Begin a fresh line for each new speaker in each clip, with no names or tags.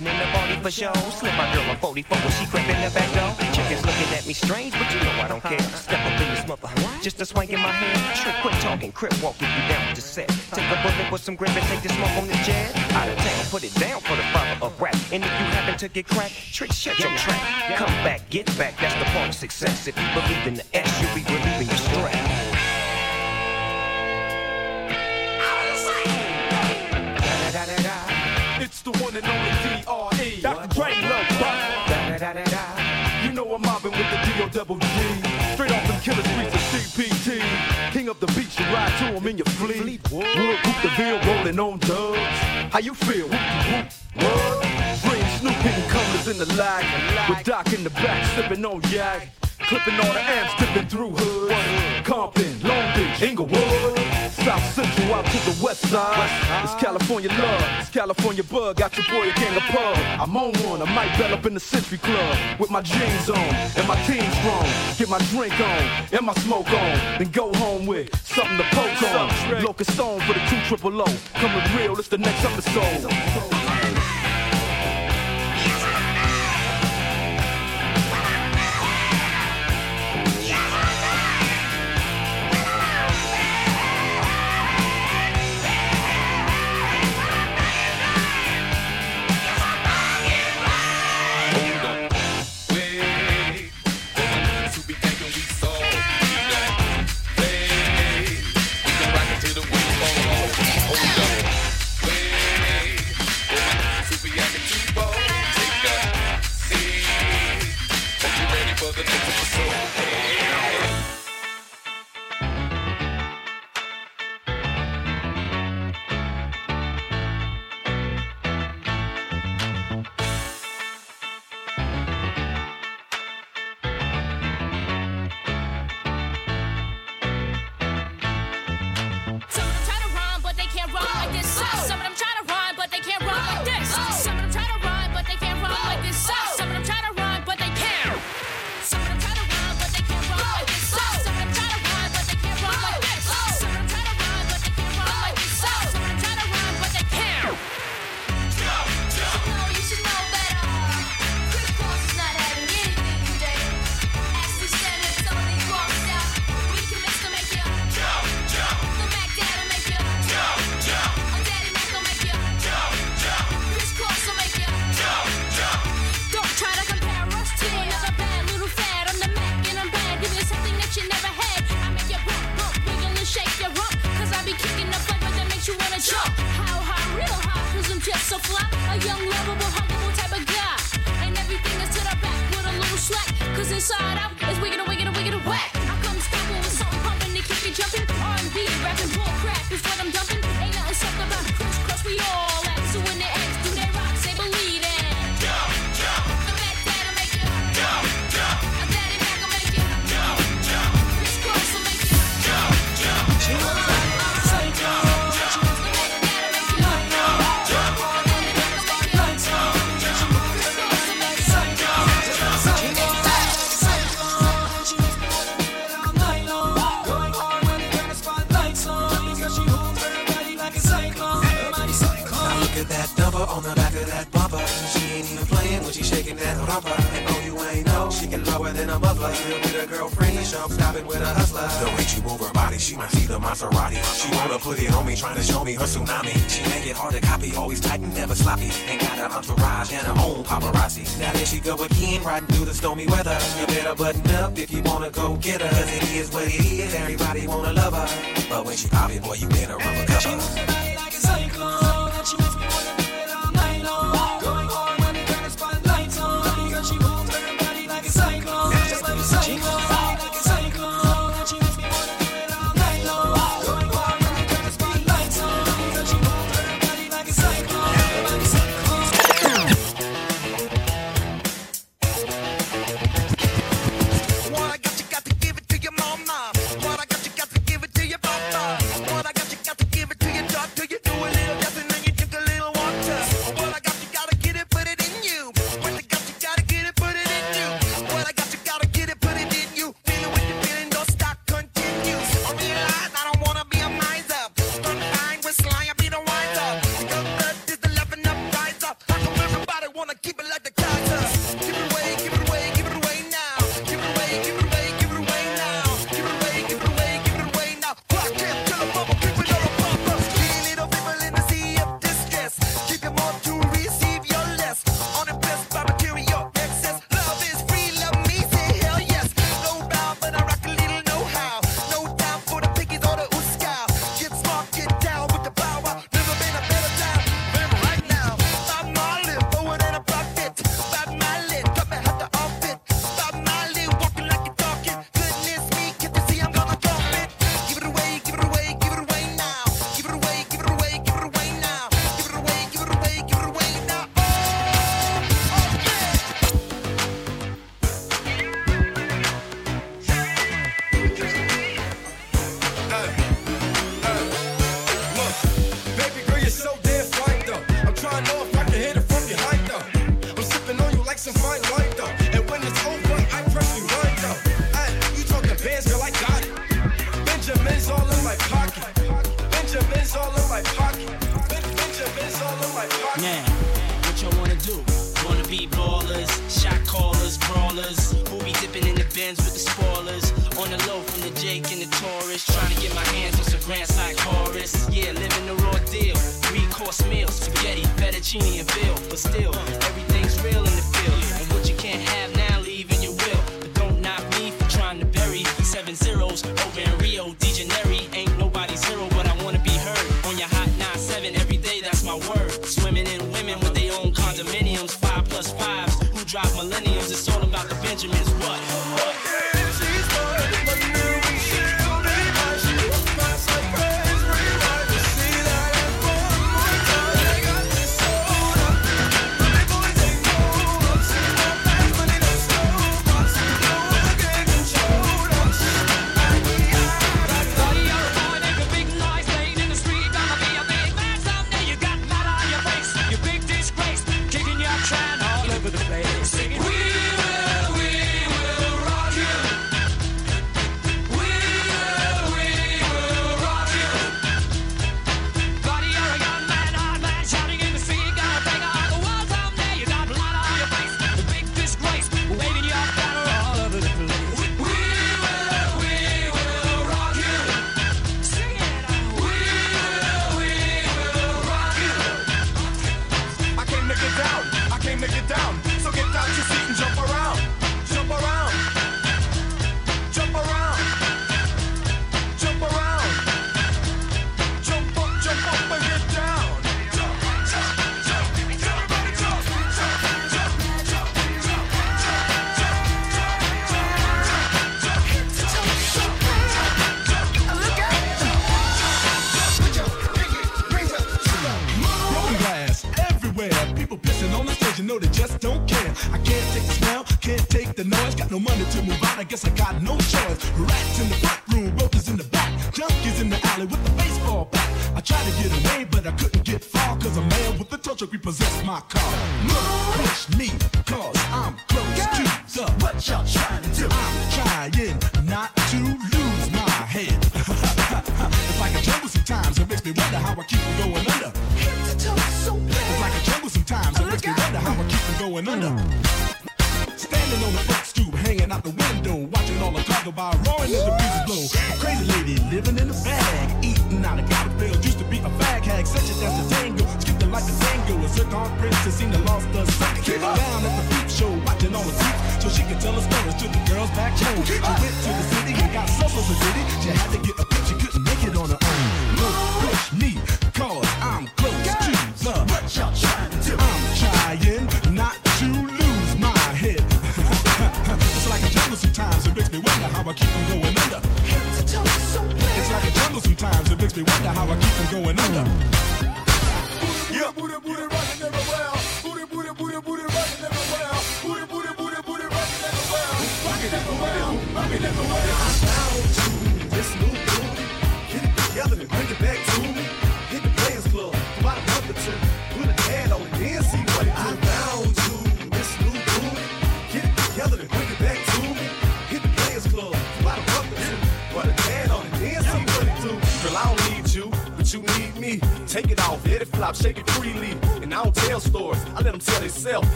dancing in the party for show. Slip my girl a 44 when she creeping the back door. Chickens looking at me strange, but you know I don't care. Step up in this mother, just a swank in my hand. Trick, quit talking, crip walk if you down with the set. Take a bullet with some grip and take the smoke on the jet. Out of town, put it down for the father of rap. And if you happen to get cracked, trick, shut your trap. Come back, get back, that's the part of success. If you believe in the
in your fleet. Wood, whoop the bill, rolling on dubs. How you feel? What? Green Snoop hitting colors in the lag. With Doc in the back, sipping on yak. Clipping all the amps, tipping through hoods. Compton, Long Beach, Inglewood. South Central out to the side. It's California love, it's California bug. Got your boy a gang of pub. I'm on one, I might bell up in the Century Club. With my jeans on and my team strong. Get my drink on and my smoke on. Then go home with something to poke on. Locust Stone for the two triple O. Coming real, it's the next episode.
Trying to show me her tsunami. She make it hard to copy, always tight and never sloppy. Ain't got an entourage and her own paparazzi. Now there she go again, riding through the stormy weather. You better button up if you wanna go get her. Cause it is what it is, everybody wanna love her. But when she pop it, boy, you better run for cover.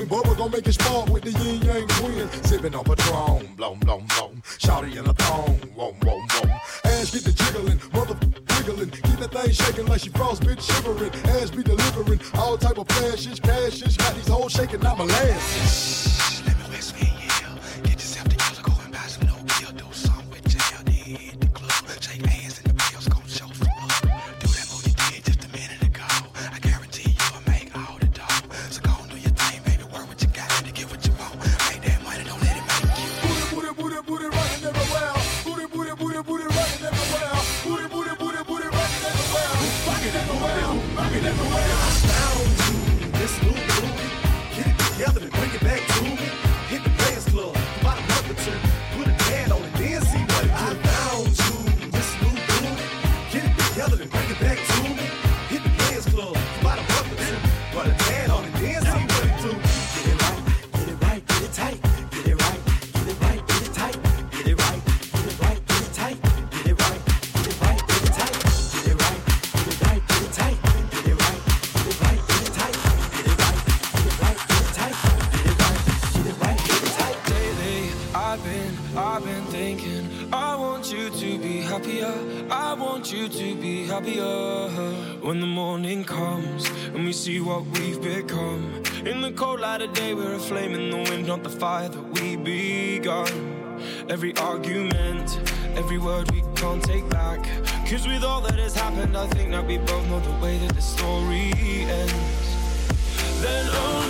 in.
Bubba gon' make it spark with the yin yang twin. Sippin' on Patron, blown, blown, blown. Shouty in a thong, wom, wom, wom. Ass get the jiggling, motherfucker giggling. Keep that thing shaking like she frost, bit shivering. Ass be delivering all type of flashes, passions. Got these hoes shaking,
I'm molasses. fire that we begun. Every argument, every word we can't take back. Cause with all that has happened, I think that we both know the way that the story ends. Then only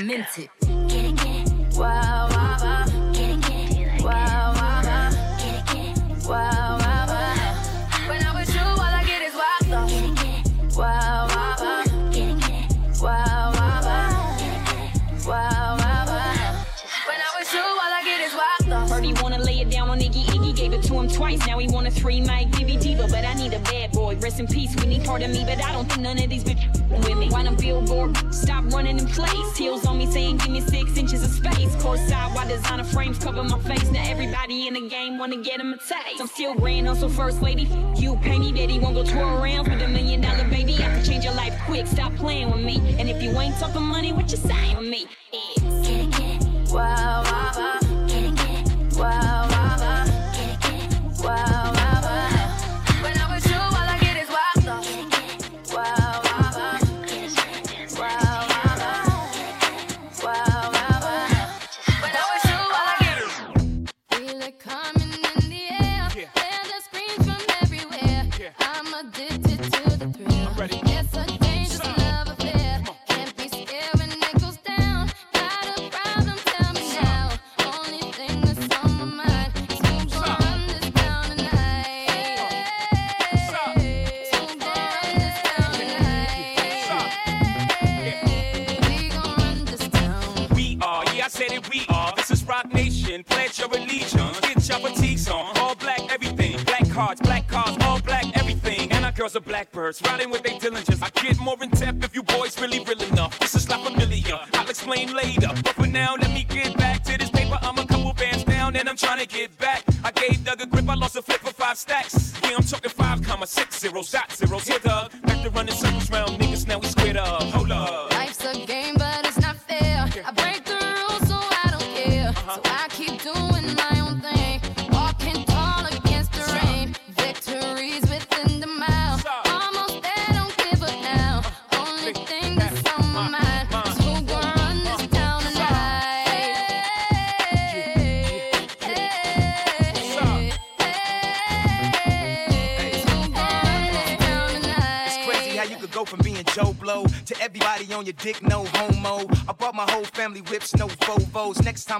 tormented so
first lady, you pay me that he won't go tour around with a million dollar baby. I can change your life quick, stop playing with me. And if you ain't talking money, what you saying?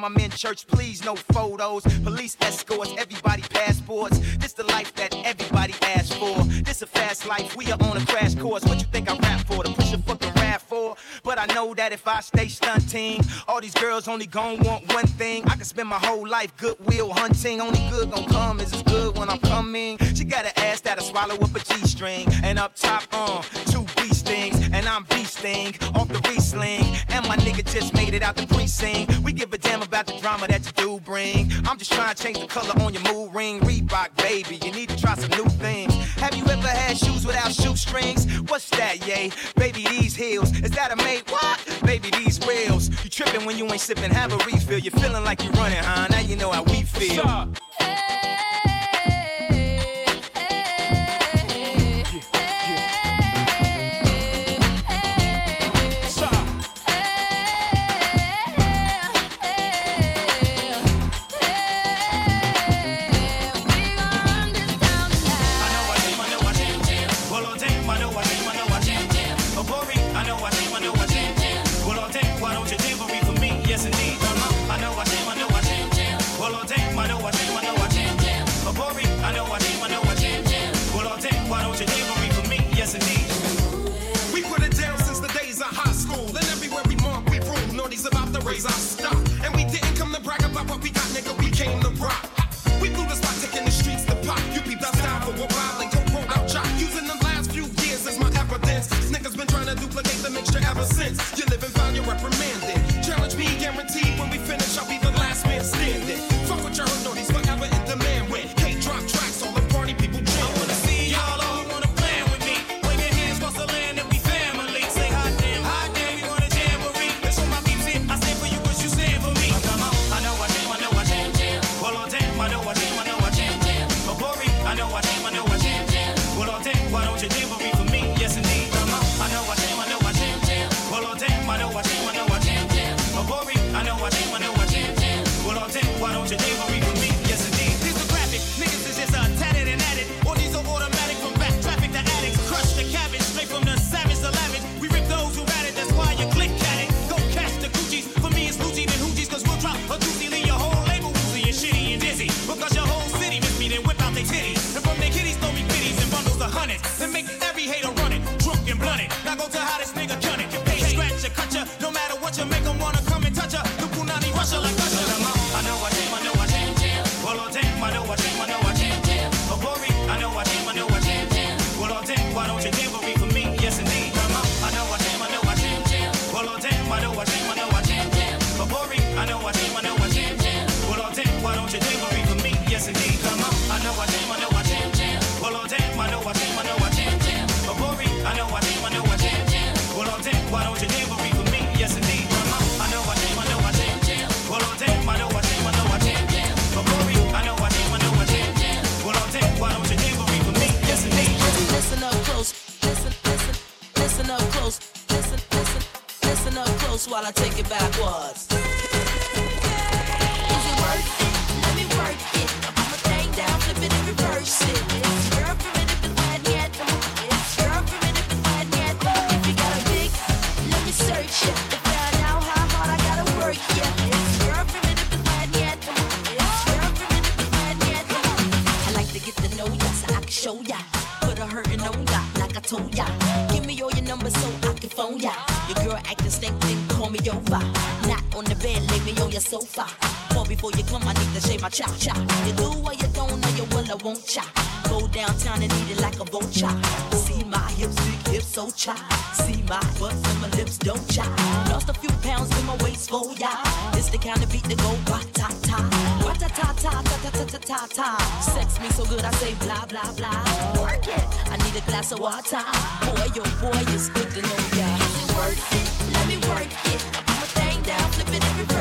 time I'm in church, please no photos. Police escorts, everybody passports. This the life that everybody asks for. This a fast life, we are on a crash course. What you think I rap for? To push a fucking rap for? But I know that if I stay stunting, all these girls only gon' want one thing. I can spend my whole life goodwill hunting. Only good gon' come is as good when I'm coming. She got an ass that'll swallow up a G string. And up top, uh, two B stings. And I'm B sting off the re sling. And my nigga just made it out the precinct. We damn about the drama that you do bring. I'm just trying to change the color on your mood ring. Reebok, baby, you need to try some new things. Have you ever had shoes without shoestrings? What's that, yay? Baby, these heels. Is that a mate? What? Baby, these wheels, You tripping when you ain't sipping, have a refill. You're feeling like you're running, huh? Now you know how we feel.
Hey. While I
take it backwards. Lay far. Call before you come, I need to shave my chop chop. You do what you don't know, you will, I won't chop. Go downtown and eat it like a vulture. See my hips, big hips, so chop. See my butt and my lips don't chop. Lost a few pounds in my waist oh, for ya. This the kind of beat that go ba ta ta. Ba ta ta ta ta ta ta ta ta ta. Sex me so good I say blah blah blah. Work it. I need a glass of water. Boy, yo boy, it's good to know ya.
Is it? Let me work it. I put my thing down, flip it and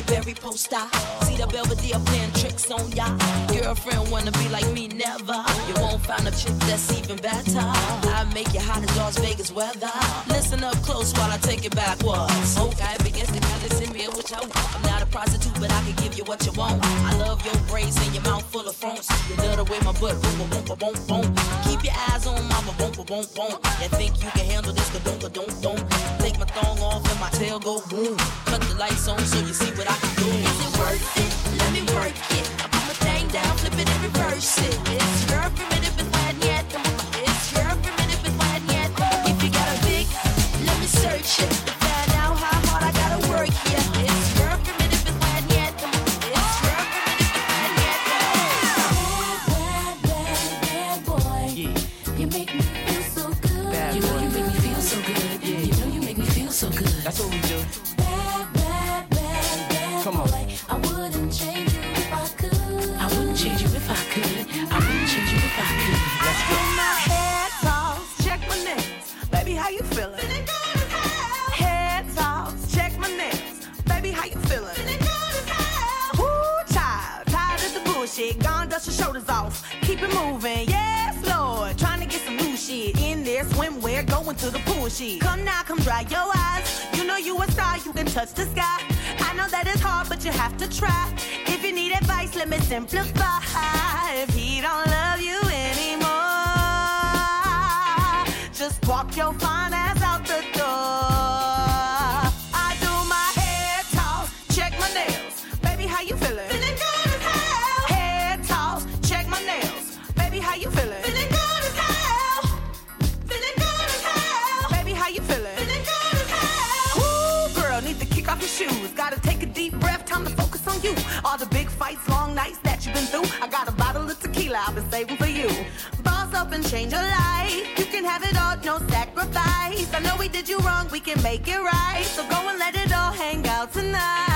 a
Berry poster? See the Belvedere playing tricks on ya. Girlfriend wanna be like me, never. You won't find a chick that's even better. I make you hot as Las Vegas weather. Listen up close while I take it backwards. Okay, because the colors in me, which I want. I'm not a prostitute, but I can give you what you want. I love your braids and your mouth full of phones. You love the way my butt boom, boom, boom, boom, boom. Keep your eyes on my boom, boom, boom, boom. You think you can handle this? Don't, don't, don't. My thong off and my tail go boom. Cut the lights on so you see what I can do.
Is it worth it? Let me work it. I put my thing down, flip it and reverse it. It's your primitive and yet. It's your yet. If you got a big, let me search it.
Touch the sky. I know that it's hard, but you have to try. If you need advice, let me simplify. Change your life. You can have it all, no sacrifice. I know we did you wrong, we can make it right. So go and let it all hang out tonight.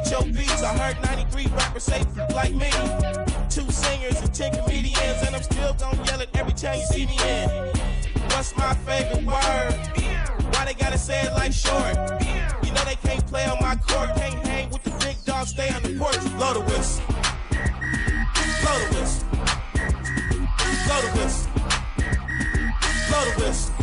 get your
beats. I heard 93 rappers say like me. Two singers and 10 comedians, and I'm still gonna yell it every time you see me in. What's my favorite word? Why they gotta say it like short? You know they can't play on my court, can't hang with the big dogs, stay on the porch. Blow the whistle. Blow the whistle. Blow the whistle. Blow the whistle.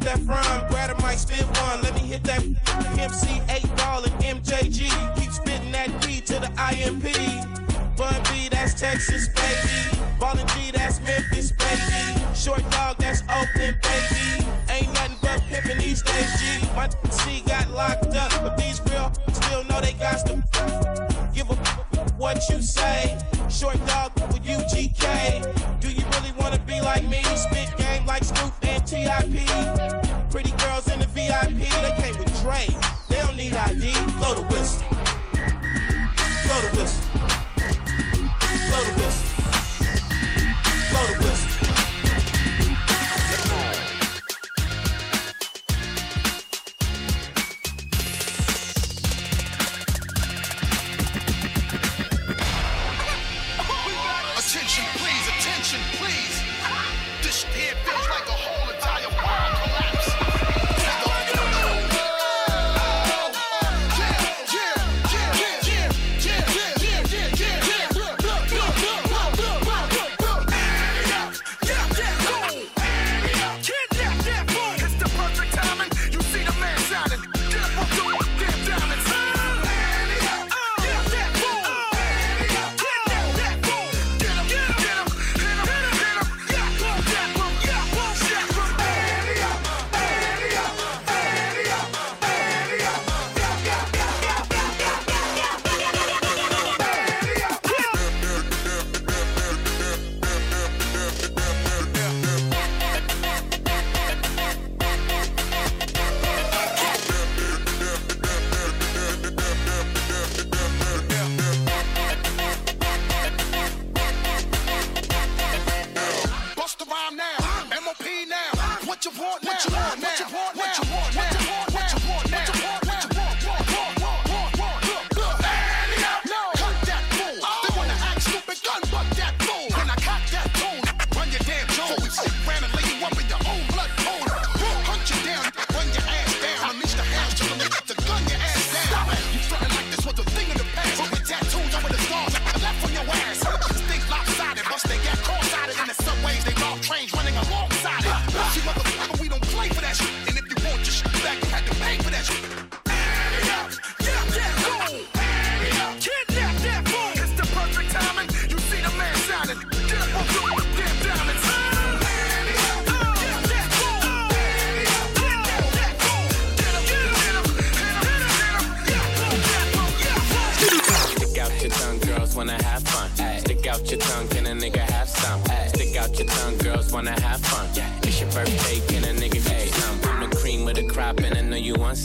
hit that rhyme. Grab a mic, spit one. Let me hit that MC8 ball and MJG. Keep spitting that B to the IMP. Bun B, that's Texas, baby. Ballin' G, that's Memphis, baby. Short dog, that's Oakland, baby. Ain't nothing but pimpin' these days, G. My C got locked up, but these real still know they got to give a what you say. Short dog with UGK. Do you really wanna be like me? Spit game like Snoop TIP. Pretty girls in the VIP, they came with Dre. They don't need ID. Blow the whistle. Blow the whistle.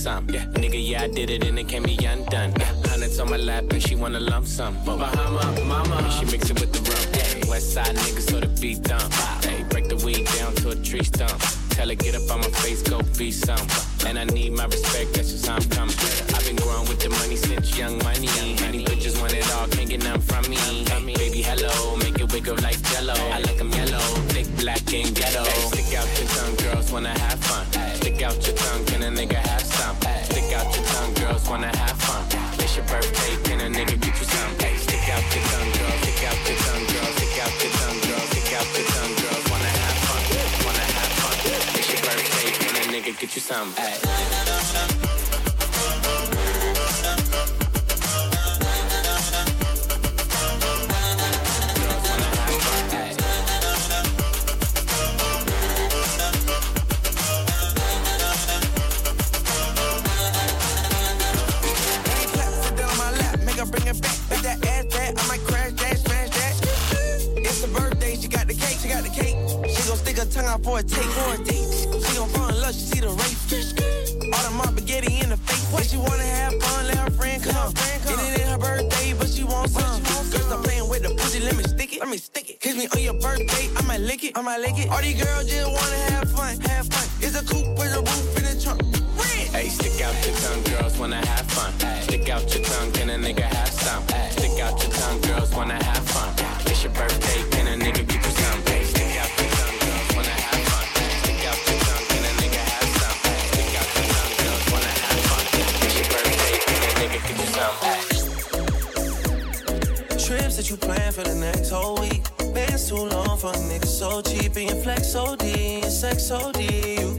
some. Yeah.
Nigga, yeah, I did it and it can't be undone. Yeah. Hundreds on my lap and she wanna lump some. But Bahama, mama, she mix it with the rum. Yeah. West side niggas so the beat dumb. Hey, break the weed down to a tree stump. Tell her get up on my face, go be some. And I need my respect, that's just how I'm coming. I've been growing with the money since young money. Many bitches want it all, can't get none from me. Hey, baby, hello, make it wiggle like jello. I like them yellow, thick, black, and ghetto. Stick out your tongue, girls wanna have fun. Stick out your tongue, can a nigga have some? Stick out your tongue, girls wanna have fun. It's your birthday, can a nigga get you some? Stick out your tongue, girl, stick out your tongue, girl, stick out your tongue, girl, stick out your tongue, girls wanna have fun, wanna have fun. It's your birthday, can a nigga get you some?
Lick it, I might lick it. All these girls just wanna have fun, have fun. It's a coupe with a roof in the trunk.
Hey, stick out your tongue, girls wanna have fun. Stick out your tongue, can a nigga have some? Stick out your tongue, girls wanna have fun. It's your birthday, can a nigga get you some? Hey, stick out your tongue, girls wanna have fun. Stick out your tongue, can a nigga have some? Stick out your tongue, girls wanna have fun. It's your birthday, can a nigga get you some?
Trips that you plan for the next whole week. Bands too long for a nigga so cheap. And your flex OD, sex OD. You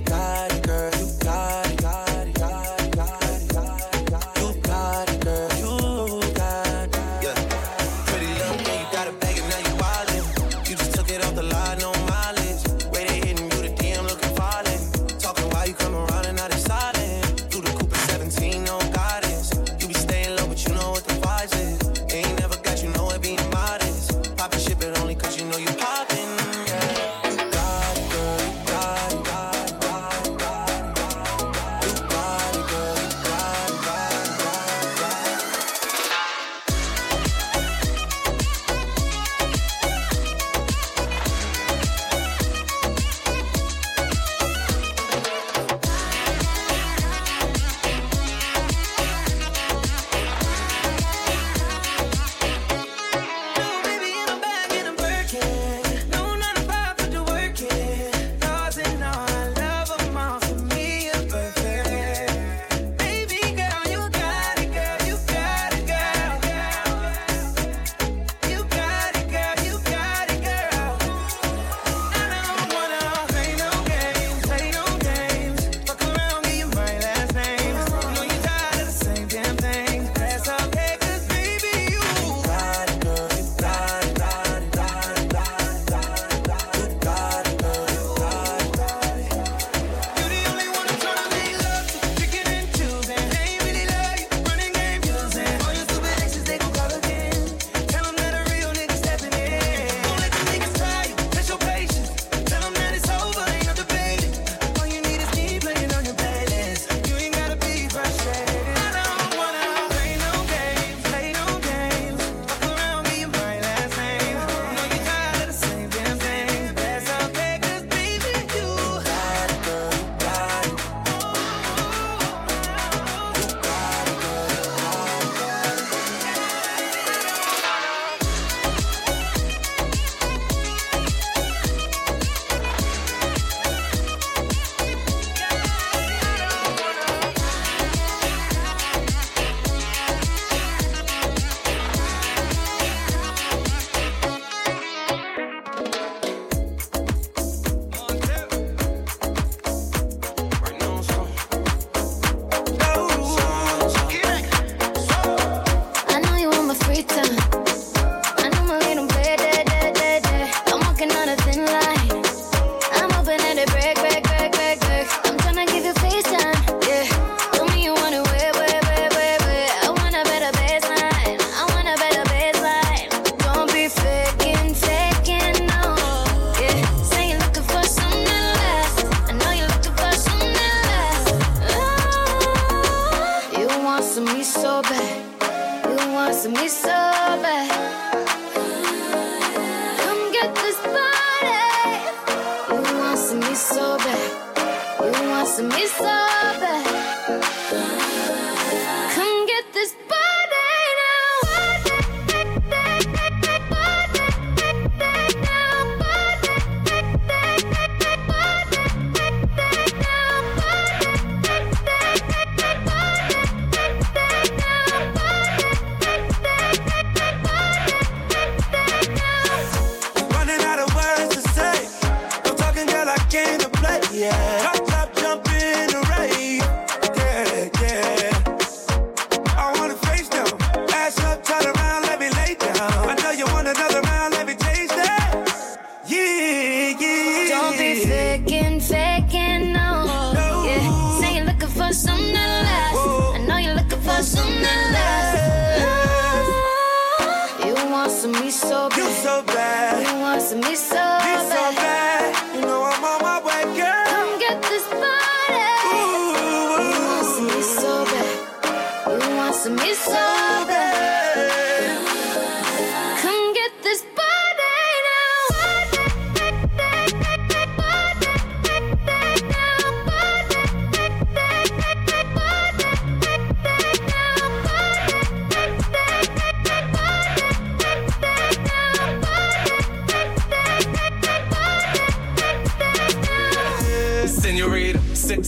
wants me
so bad. You so bad. You wants me so, bad.
me so bad.
You
know
I'm on.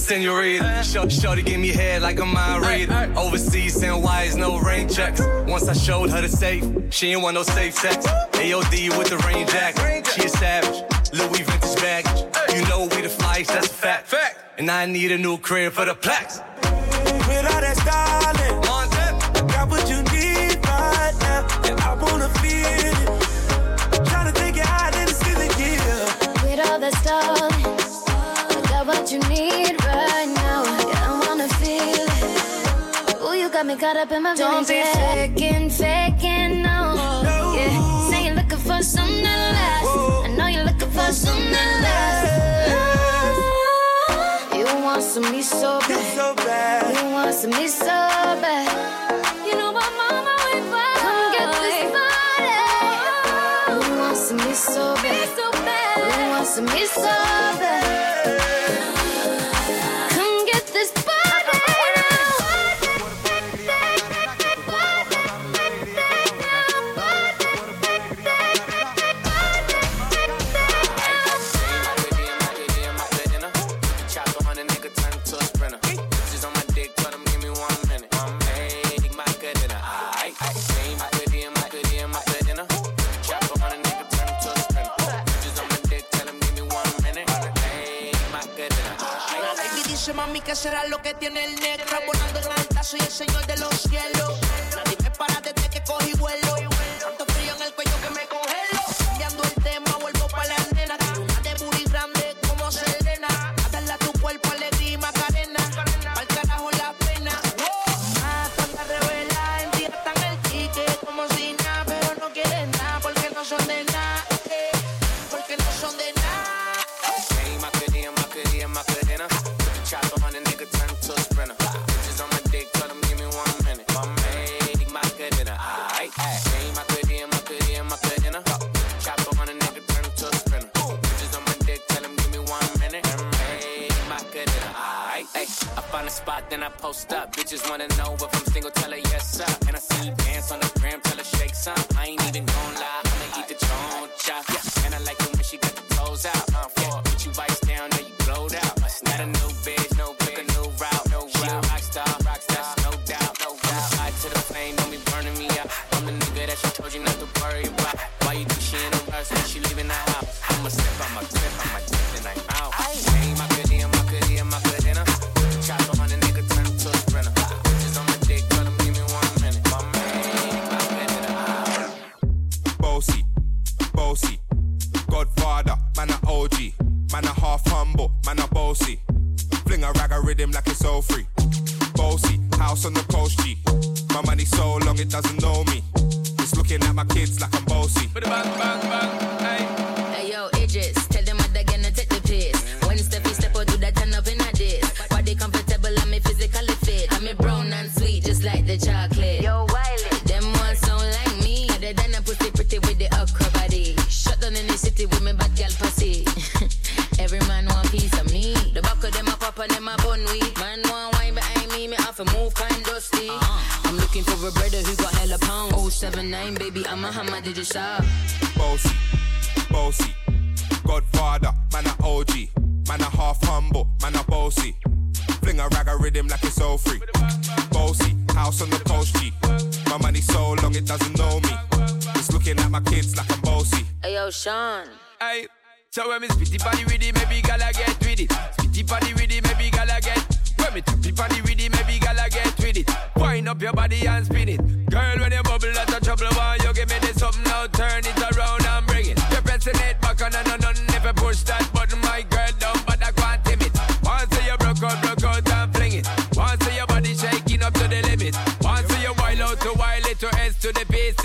senorita. Sh- shorty give me head like a mind reader. Overseas and why is no rain checks. Once I showed her the safe, she ain't want no safe sex. AOD with the rain jacket. She a savage. Louis vintage baggage. You know we the flies, that's a fact. And I need a new crib for the plaques.
got
up in my
Don't
feelings.
Don't
be faking, faking, no. no. Yeah, say you're looking for something that lasts. Whoa. I know you're looking for something that lasts. You want some me so bad.
so bad.
You want some me so bad. You know my mama went by. Come get this body. Oh. You want some me so bad. You want some me so bad.
será lo que tiene el negro. Volando en alta, soy el señor
del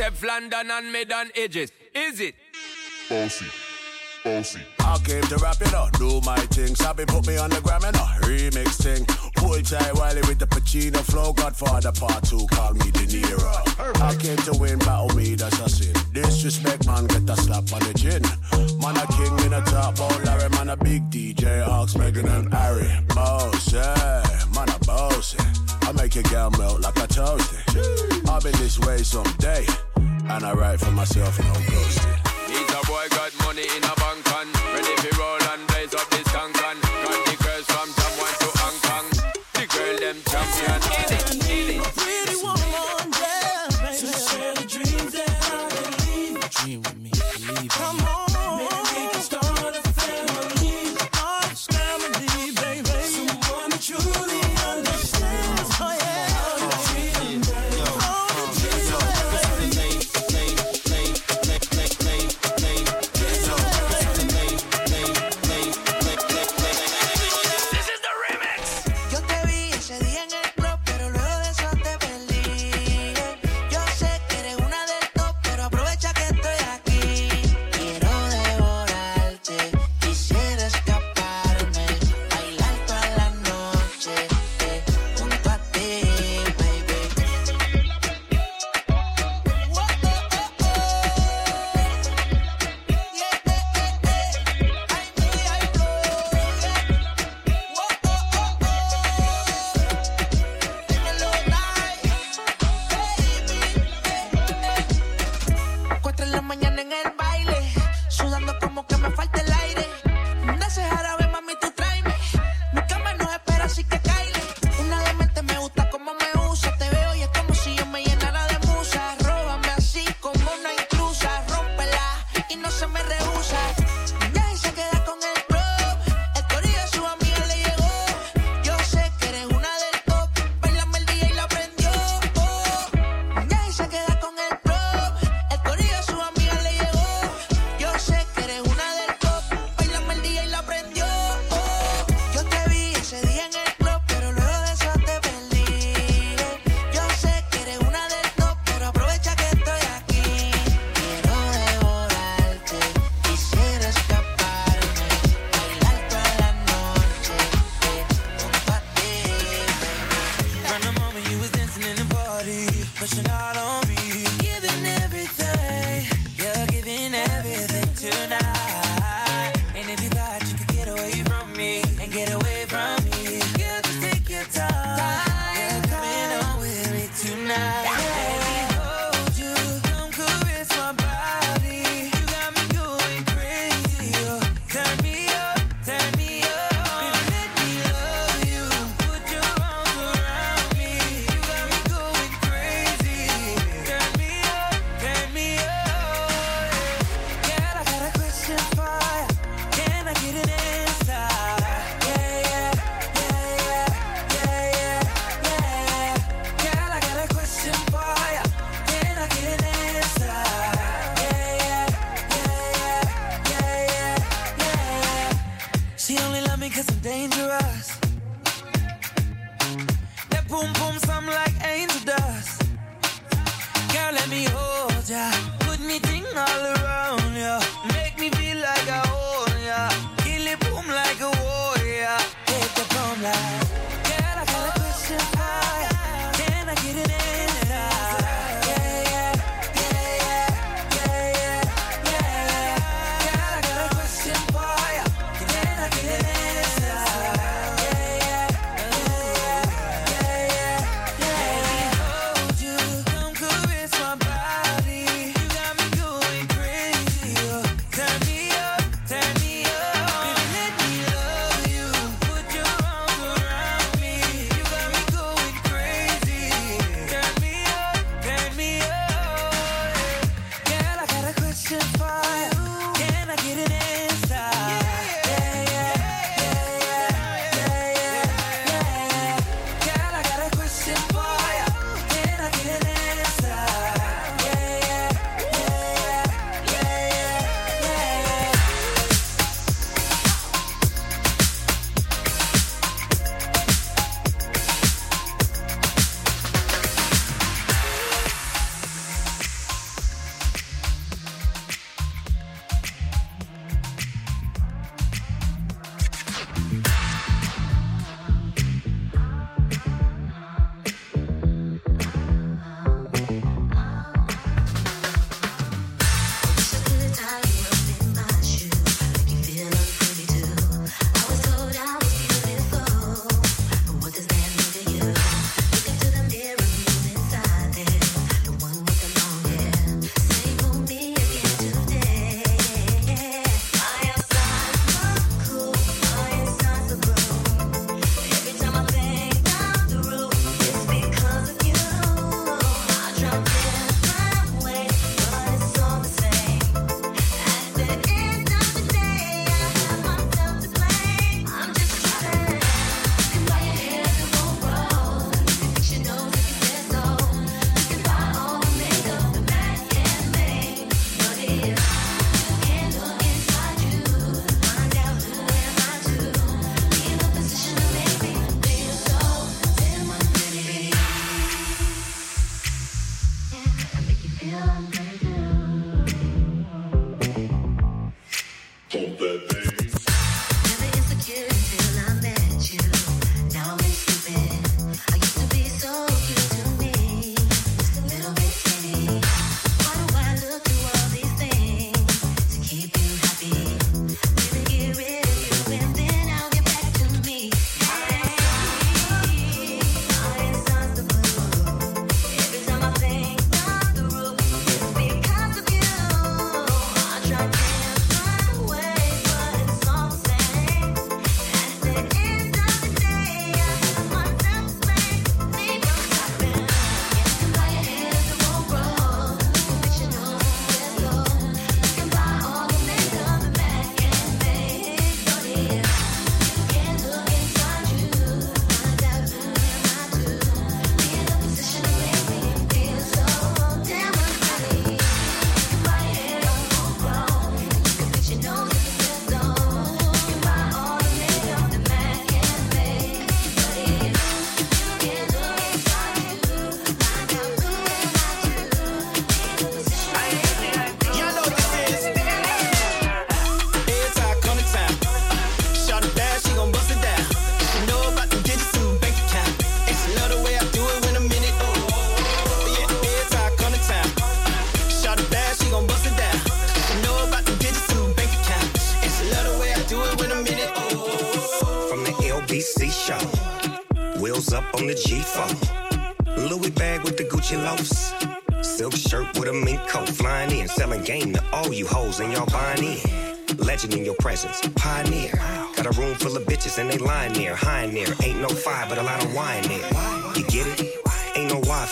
Chef London and made on edges. Is it?
Bossy. Bossy.
I came to rap it up, do my thing. Sabi put me on the gram and a remix thing. Pull tight Wiley with the Pacino flow. Godfather part two, call me De Niro. I came to win, battle me, that's a sin. Disrespect, man, get a slap on the chin. Man, a king in a top, oh Larry, man, a big DJ, Ox, Megan and Harry. Bossy, man, a bossy. I make your girl melt like a toasty. I'll be this way someday. And I write for myself, no ghosting.
Need a boy got money in a bank and ready for roll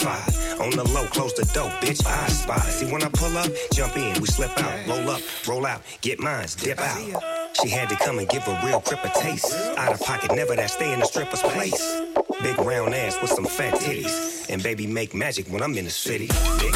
On the
low, close the door, bitch. I spy. See when I pull up, jump in, we slip out, roll up, roll out, get mines, dip out. She had to come and give a real crip a taste. Out of pocket, never that stay in the stripper's place. Big round ass with some fat titties. And baby make magic when I'm in the city. Big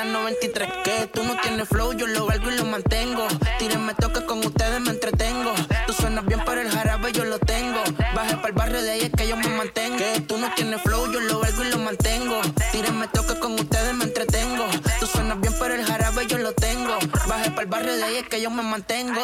año estuviera en 93. Que tú no tienes flow, yo lo valgo y lo mantengo. Tírenme toque con ustedes, me entretengo. Tú suenas bien, pero el jarabe yo lo tengo. Bajé para el barrio de ahí es que yo me mantengo. Que tú no tienes flow, yo lo valgo y lo mantengo. Tírenme toque con ustedes, me entretengo. Tú suenas bien, pero el jarabe yo lo tengo. Bajé para el barrio de ahí es que yo me mantengo.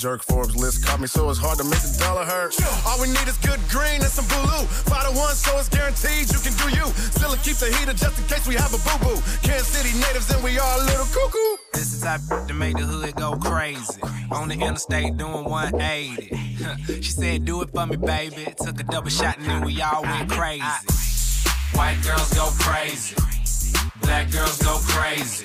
Jerk. Forbes list caught me, so it's hard to make the dollar hurt. All we need is good green and some blue. Five to one, so it's guaranteed you can do you. Still keep the heater just in case we have a boo boo. Kansas City natives and we are a little cuckoo.
This is type to make the hood go crazy. On the interstate doing 180. she said, Do it for me, baby. Took a double shot and then we all went crazy. White girls go crazy. Black girls go crazy.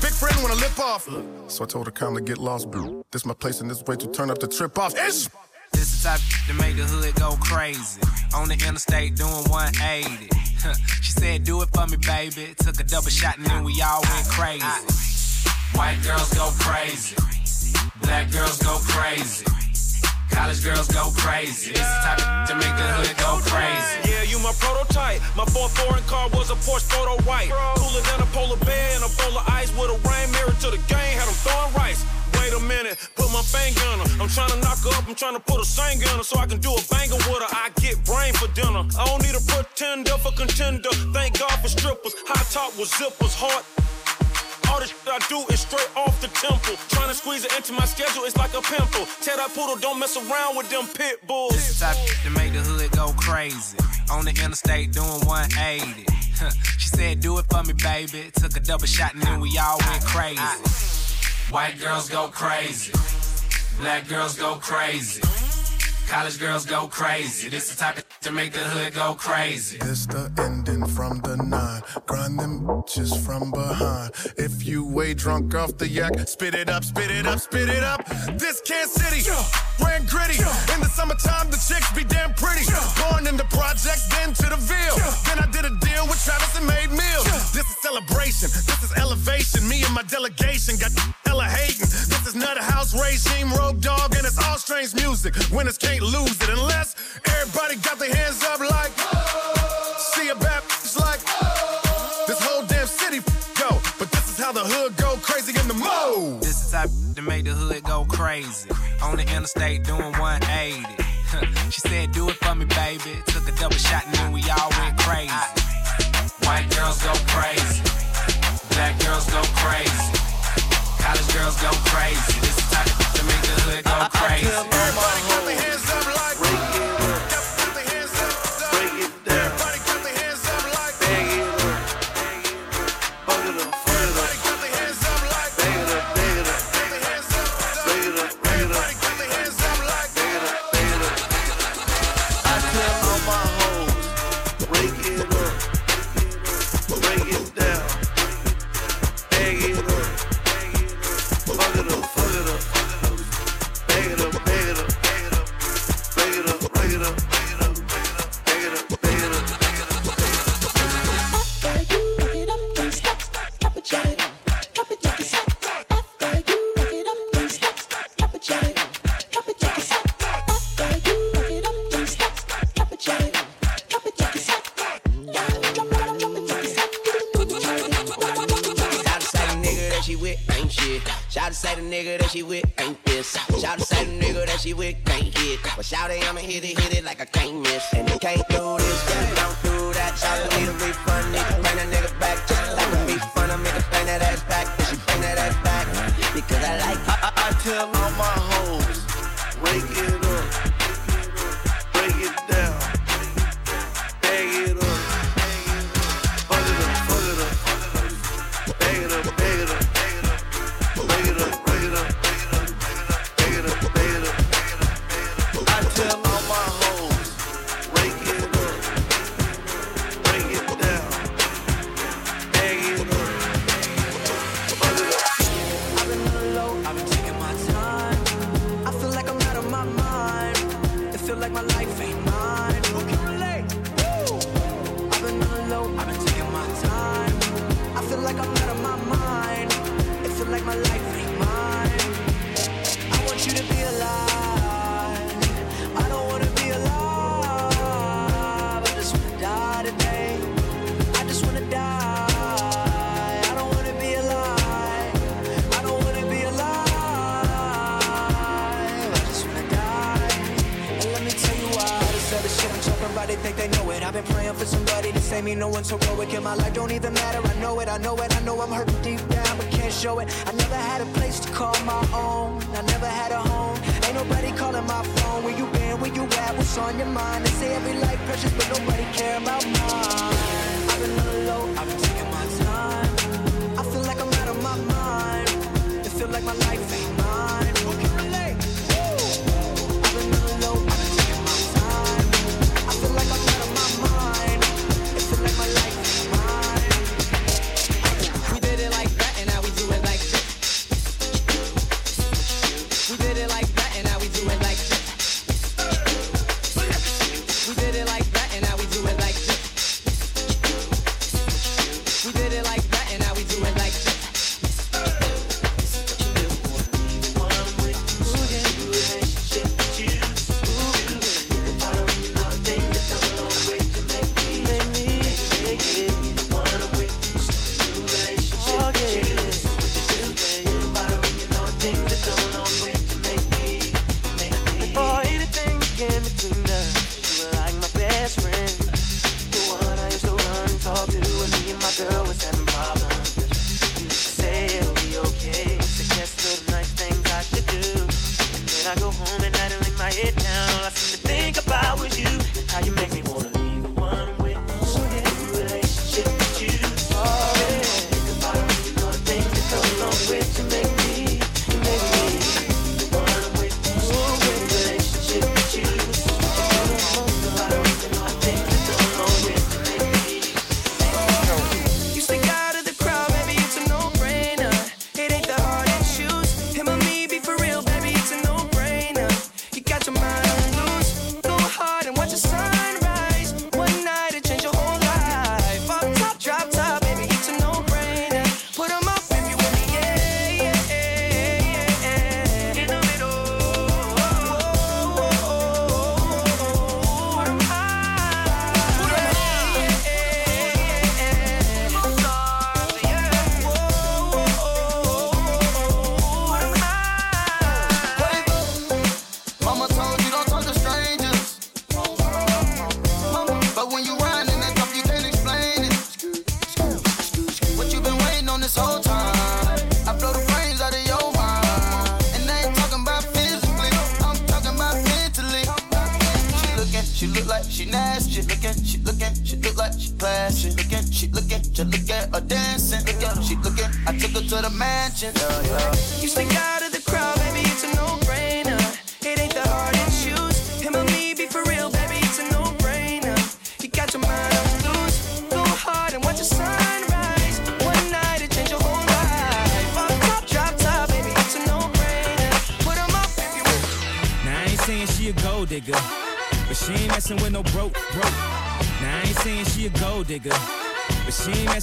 big friend when I lip off. So I told her calmly get lost, boo. This my place and this way to turn up the trip off. Ish!
This the type to make the hood go crazy. On the interstate doing 180. she said, Do it for me, baby. Took a double shot and then we all went crazy. White girls go crazy. Black girls go crazy. College girls go crazy. This the type to make the hood go crazy.
Yeah, you my prototype. My fourth foreign car was a Porsche photo white. Cooler than a polar bear and a bowl of ice with a rain mirror to the game. Had them throwing rice. Wait a minute, put my finger on her. I'm trying to knock her up, I'm trying to put a singer on her so I can do a banger with her. I get brain for dinner. I don't need a pretender for contender. Thank God for strippers. High top with zippers, heart. All the shit I do is straight off the temple. Trying to squeeze it into my schedule, it's like a pimple. Tell that poodle, don't mess around with them pit bulls.
This type to make the hood go crazy. On the interstate doing 180. she said, Do it for me, baby. Took a double shot and then we all went crazy. White girls go crazy. Black girls go crazy. College girls go crazy. This the type of to make the hood go crazy.
This the ending from the nine. Grind them bitches from behind. If you way drunk off the yak, spit it up, spit it up, spit it up. This Kansas City, ran gritty. In the summertime, the chicks be damn pretty. Born in the projects, then to the Ville. Then I did a deal with Travis and made meals. This is celebration, this is elevation. Me and my delegation got hella hating. This is Nutter House regime, Rogue Dog, and it's all strange music. Winners can't lose it unless everybody got their hands up like, see a bad like, this whole damn city go. But this is how the hood go crazy in the mood.
This is how to make the hood go crazy. On the interstate doing 180. she said, do it for me, baby. Took a double shot and then we all went crazy. White girls go crazy. Black girls go crazy. College girls go crazy. This is how to make the hood go crazy.
Everybody clap their hands
say the nigga that she with ain't this. Shout say the nigga that she with can't hit. But shout it, I'ma hit it, hit it like I can't miss. And you can't do this, girl, don't do that. Shout to need a refund, need to bring that nigga back. Just like a refund, I make her bring that ass back. Cause she bring that ass back because I like it.
I, I, I tell all my hoes, break it.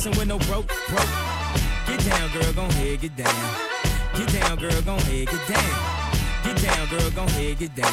Messing with no broke, broke. Get down, girl, gon' head, get down. Get down, girl, gon' head, get down. Get down, girl, gon' head, get down.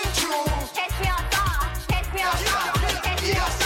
Catch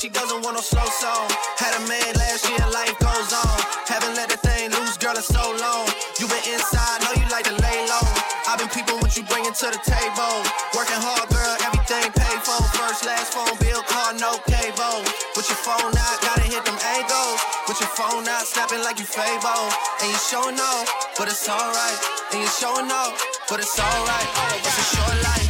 she doesn't want no slow song. Had a man last year, life goes on. Haven't let the thing loose, girl, in so long. You been inside, know you like to lay low. I've been peeping what you bringing to the table. Working hard, girl, everything paid for. First, last phone bill, car, no cable. With your phone out, gotta hit them angles. With your phone out, snapping like you Fabo. And you showing off, but it's alright. And you showing off, but it's alright. It's a short life,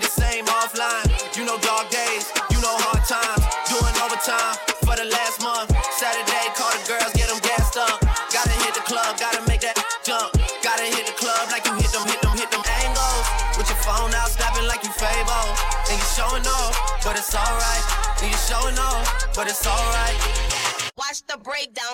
showing off, but it's alright. And you showing off, but it's alright.
Watch the breakdown.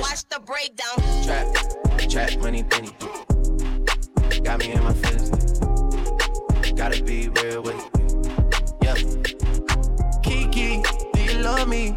Watch the breakdown.
Trap, trap, money, Benny. Got me in my feelings. Gotta be real with it. Yeah. Kiki, do you love me?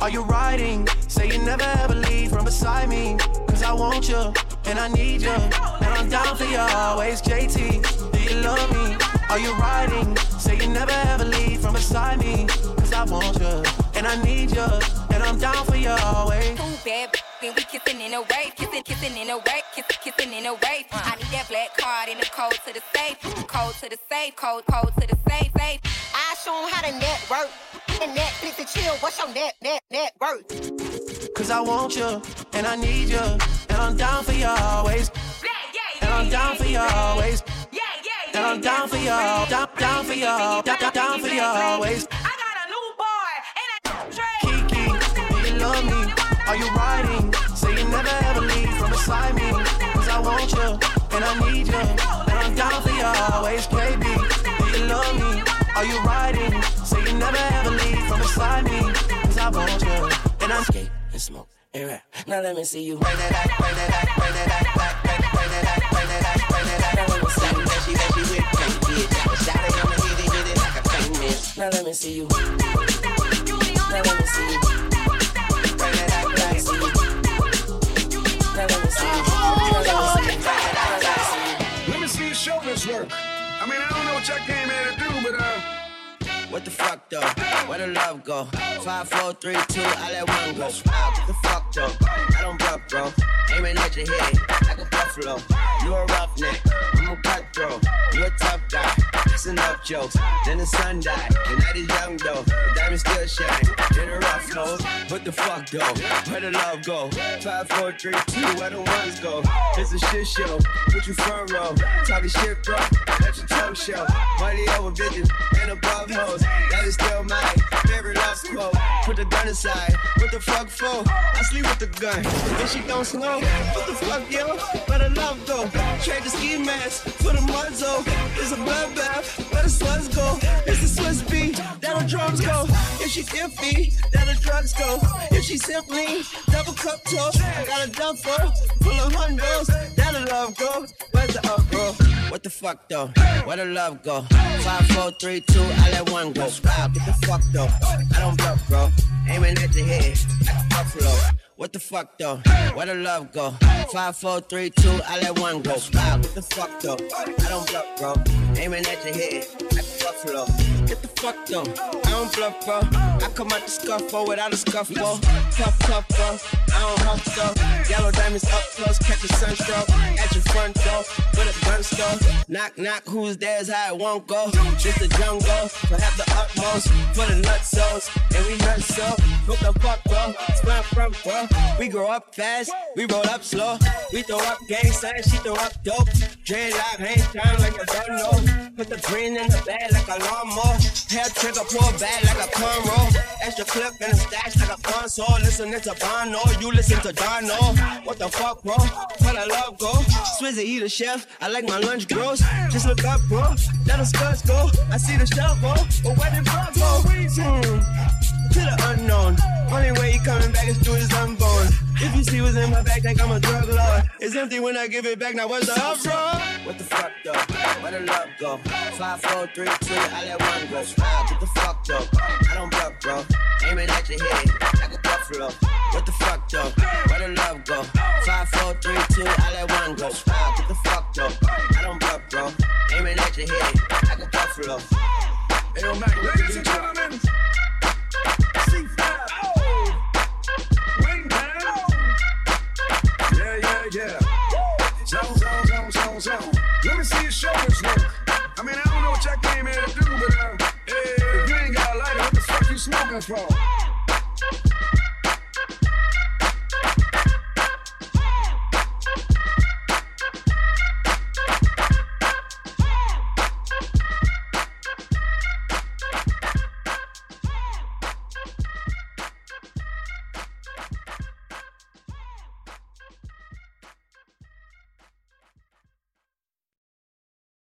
Are you riding? Say you never ever leave from beside me. Cause I want you, and I need you, and I'm down for you always. JT, do you love me? Are you riding? Say you never ever leave from beside me. Cause I want you, and I need you, and I'm down for you always.
Too bad, then we kissing in a wave, kissing, kissing in a wave, kissing, kissing in a wave. I need that black card in the code to the safe, code to the safe, code, code to the safe, safe.
I show 'em how to network. And Netflix and chill. What's your net, net, net worth?
Cause I want you, and I need you, and I'm down for you always. And I'm down for you always. And I'm down for you, down, down for you, down, down, down for you always. I got a new boy, and I trade. Kiki, do you love me? Are you riding? Say you never ever leave from beside me. Cause I want you, and I need you, and I'm down for you always. KB, do you love me? Are you riding? Say you never ever leave from beside me. Cause I want you, and I'm skate and smoke and rap. Now let me see you. Bring that back, bring that back, bring that back, back, bring that, bring that back, bring that back, bring that back. Now let me see you. That she, that she with can't get. It, I'ma hit it, hit it like a can't miss. Now let me see you. Now let me see you. Bring that back, let me see. Now let me see you. Now let me see you. Bring that back, let me see you.
Let me see you show this work. I mean, I don't know what y'all came here to do, but uh.
What the fuck though? Where the love go? Five, four, three, two, I let one go. What the fuck though? I don't bluff, bro. Aiming at your head like a buffalo. You a roughneck, I'm a cutthroat. You a tough guy. That's enough jokes. Then the sun died, and that is young though. The diamond still shine. In a rough nose. What the fuck though? Where the love go? Five, four, three, two, where the ones go? It's a shit show. Put you front row. Talking shit, bro. Let your tongue show. Money over bitches and above hoes. That is still my favorite love quote. Put the gun aside. What the fuck for? I sleep with the gun. and she don't snow, what the fuck, yo? Where the love go? Trade the ski mask for the muzzle. Oh, it's a bloodbath. Where the sluts go? It's the Swizz Beatz. That'll drums go. If she iffy, that'll drugs go. If she simply double cup toast, I got a duffel full of hundos. That'll love go. Where's the up go? What the fuck though? Where the love go? Five, four, three, two, I let one go. Wow, get the fuck though. I don't bluff, bro. Aiming at your head like a buffalo. What the fuck though? Where the love go? Five, four, three, two, I let one go. Wow, get the fuck though. I don't bluff, bro. Aiming at your head Get the fuck though. I don't bluff, bro. I come out the scuffle without a scuffle. Tough, tough, bro. I don't huff though. Yellow diamonds up close, catch a sunstroke at your front door with a gun store. Knock, knock, who's there's how it won't go. Just the jungle, but have the utmost for the nutsos. And we nuts so. What the fuck, bro? Where from, bro. We grow up fast, we roll up slow. We throw up gang signs, she throw up dope. Dreadlock, hang time like a know. Put the green in the bag like a lawnmower. Hair trigger, pull back like a cornrow. Extra clip in the stash like a console. Listening to Bono, you listen to Dono. What the fuck, bro? Where the love go? Swizzy eat a chef, I like my lunch gross. Just look up, bro. Let the skirts go. I see the shovel, but where did Bob go? Hmm. To the unknown. Only way he coming back is through his unborn. If you see what's in my bag, think I'm a drug lord. It's empty when I give it back. Now where's the uproar? What the fuck though? Where the love go? Five, four, three, two, I let one go. What the fuck though? I don't bluff, bro. Aiming at your head like a buffalo. What the fuck though? Where the love go? Five, four, three, two, I let one go. What the fuck though? I don't bluff, bro. Aiming at your head like a buffalo.
Hey, yo, Mac, ladies and gentlemen, Yeah, yeah. Zone, zone, zone, zone, zone. Let me see your shoulders work. I mean, I don't know what y'all came here to do, but uh, hey, if you ain't got a lighter, what the fuck you smoking for?